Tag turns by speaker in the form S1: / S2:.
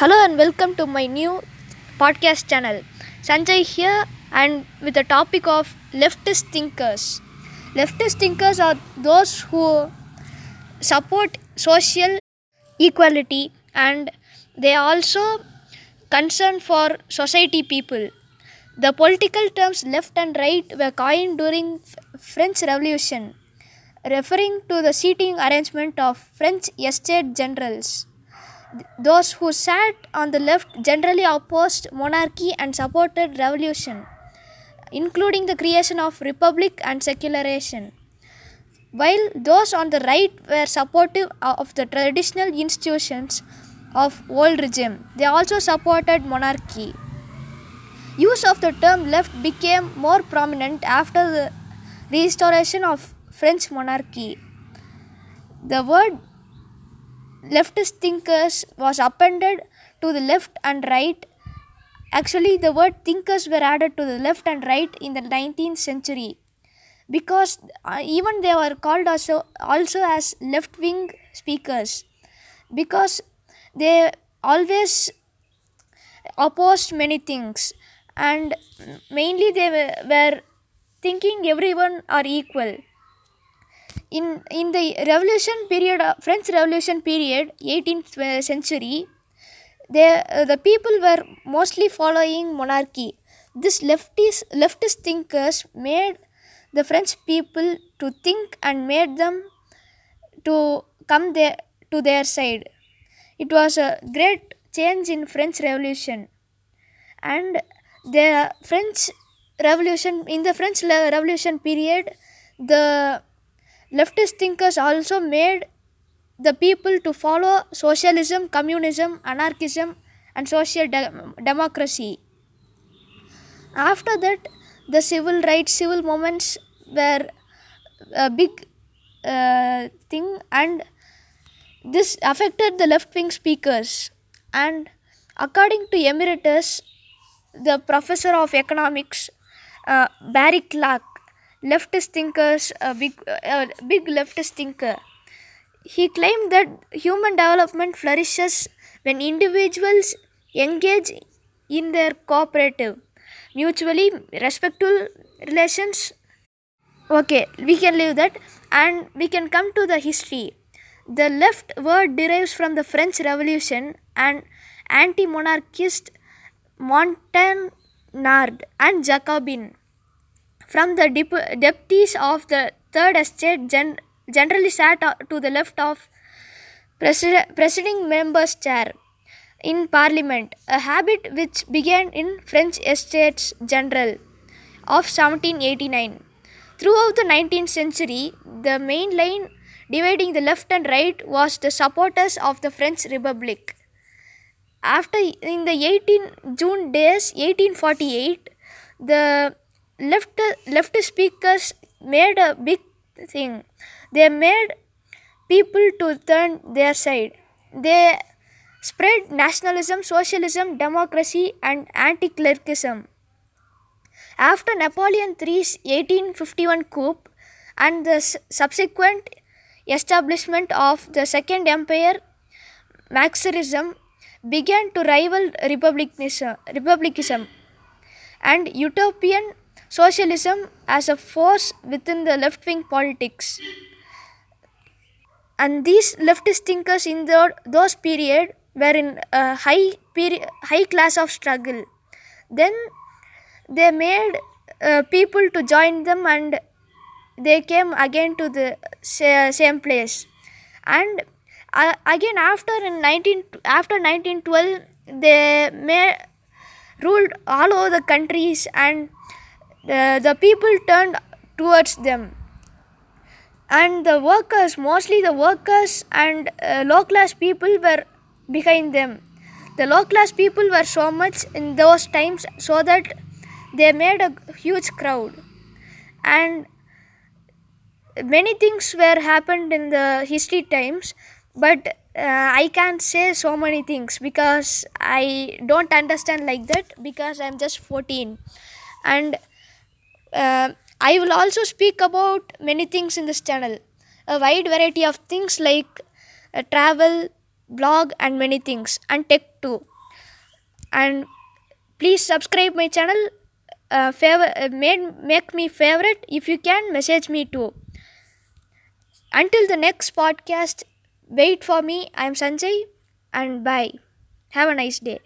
S1: Hello and welcome to my new podcast channel. Sanjay here and with the topic of leftist thinkers. Leftist thinkers are those who support social equality and they also concern for society people. The political terms left and right were coined during French Revolution, referring to the seating arrangement of French estate generals. Those who sat on the left generally opposed monarchy and supported revolution, including the creation of republic and secularization. While those on the right were supportive of the traditional institutions of old regime, they also supported monarchy. Use of the term left became more prominent after the restoration of French monarchy. The word leftist thinkers was appended to the left and right. Actually, the word thinkers were added to the left and right in the 19th century because uh, even they were called also, also as left wing speakers because they always opposed many things and mainly they were, were thinking everyone are equal in in the revolution period uh, french revolution period 18th century they, uh, the people were mostly following monarchy. This leftist leftist thinkers made the french people to think and made them to come there to their side. It was a great change in french revolution. And the french revolution in the french revolution period the leftist thinkers also made the people to follow socialism communism anarchism and social de- democracy. After that the civil rights civil movements were a big uh, thing and this affected the left wing speakers. And according to emeritus the professor of economics uh, barry clark leftist thinkers a big uh, big leftist thinker he claimed that human development flourishes when individuals engage in their cooperative mutually respectful relations. Okay we can leave that. And we can come to the history. The left word derives from the french revolution and anti-monarchist montagnard and jacobin from the dep- deputies of the third estate gen- generally sat to the left of presid- presiding member's chair in parliament, a habit which began in French Estates General of 1789. Throughout the 19th century, the main line dividing the left and right was the supporters of the French Republic. After in the 18 June days 1848, the left left speakers made a big thing. They made people to turn their side. They spread nationalism, socialism, democracy, and anti clericalism. After Napoleon III's 1851 coup and the subsequent establishment of the Second Empire, Marxism began to rival republicanism, republicanism and utopian socialism as a force within the left wing politics. And these leftist thinkers in the, those period were in a high period, high class of struggle. Then they made uh, people to join them and they came again to the same place. And uh, again after in 19 after 1912 they made ruled all over the countries and uh, the people turned towards them. And the workers mostly the workers and uh, low class people were behind them. The low class people were so much in those times so that they made a huge crowd. And many things were happened in the history times but uh, i can't say so many things because i don't understand like that because i'm just 14 and uh, I will also speak about many things in this channel, a wide variety of things like uh, travel, blog, and many things, and tech too. and please subscribe my channel uh, uh, made, make me favorite. If you can message me too. Until the next podcast wait for me. I'm sanjay and bye. Have a nice day